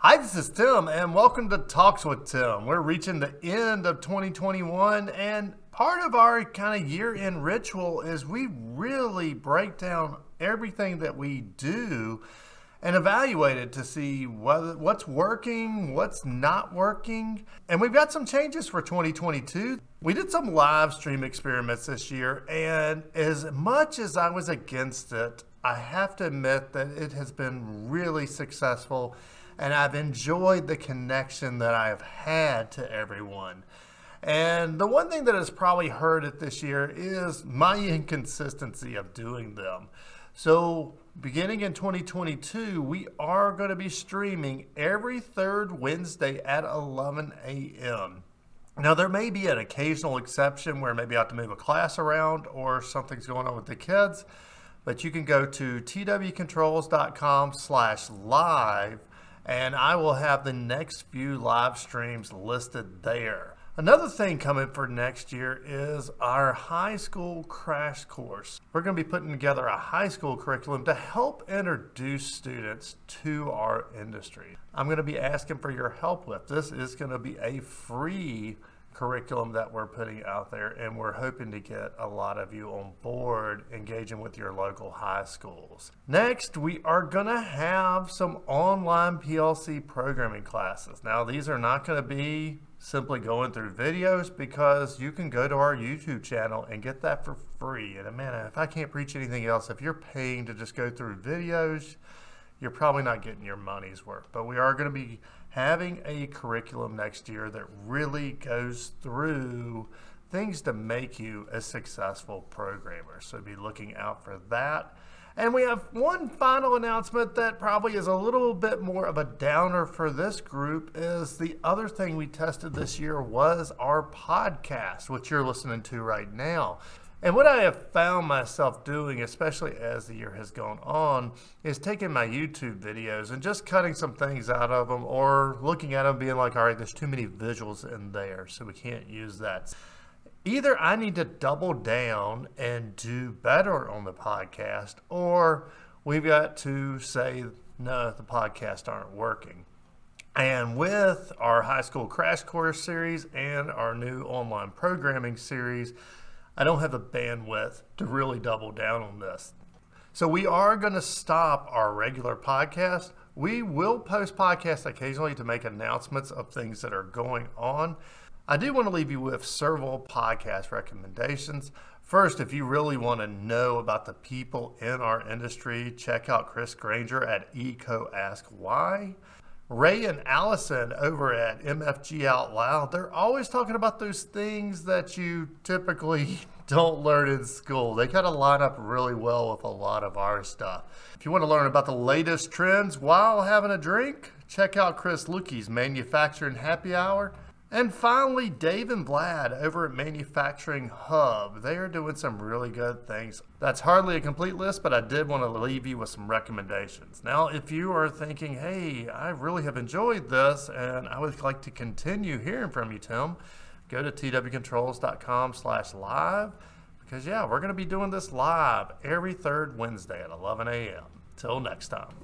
Hi, this is Tim, and welcome to Talks with Tim. We're reaching the end of 2021, and part of our kind of year end ritual is we really break down everything that we do and evaluate it to see whether, what's working, what's not working. And we've got some changes for 2022. We did some live stream experiments this year, and as much as I was against it, I have to admit that it has been really successful and I've enjoyed the connection that I've had to everyone. And the one thing that has probably hurt it this year is my inconsistency of doing them. So, beginning in 2022, we are going to be streaming every third Wednesday at 11 a.m. Now, there may be an occasional exception where maybe I have to move a class around or something's going on with the kids, but you can go to twcontrols.com slash live and I will have the next few live streams listed there. Another thing coming for next year is our high school crash course. We're going to be putting together a high school curriculum to help introduce students to our industry. I'm going to be asking for your help with this. is going to be a free curriculum that we're putting out there, and we're hoping to get a lot of you on board engaging with your local high schools. Next, we are going to have some online PLC programming classes. Now, these are not going to be simply going through videos because you can go to our YouTube channel and get that for free. And man, if I can't preach anything else, if you're paying to just go through videos, you're probably not getting your money's worth. But we are going to be having a curriculum next year that really goes through things to make you a successful programmer. So be looking out for that. And we have one final announcement that probably is a little bit more of a downer for this group is the other thing we tested this year was our podcast, which you're listening to right now. And what I have found myself doing, especially as the year has gone on, is taking my YouTube videos and just cutting some things out of them or looking at them being like, all right, there's too many visuals in there, so we can't use that. Either I need to double down and do better on the podcast, or we've got to say, no, the podcast aren't working. And with our high school crash course series and our new online programming series, I don't have the bandwidth to really double down on this. So we are going to stop our regular podcast. We will post podcasts occasionally to make announcements of things that are going on. I do want to leave you with several podcast recommendations. First, if you really want to know about the people in our industry, check out Chris Granger at Eco Ask Why. Ray and Allison over at MFG Out Loud, they're always talking about those things that you typically don't learn in school. They kind of line up really well with a lot of our stuff. If you want to learn about the latest trends while having a drink, check out Chris Luecke's Manufacturing Happy Hour. And finally, Dave and Vlad over at Manufacturing Hub. They are doing some really good things. That's hardly a complete list, but I did want to leave you with some recommendations. Now, if you are thinking, hey, I really have enjoyed this and I would like to continue hearing from you, Tim, go to twcontrols.com slash live because, yeah, we're going to be doing this live every third Wednesday at 11 a.m. Till next time.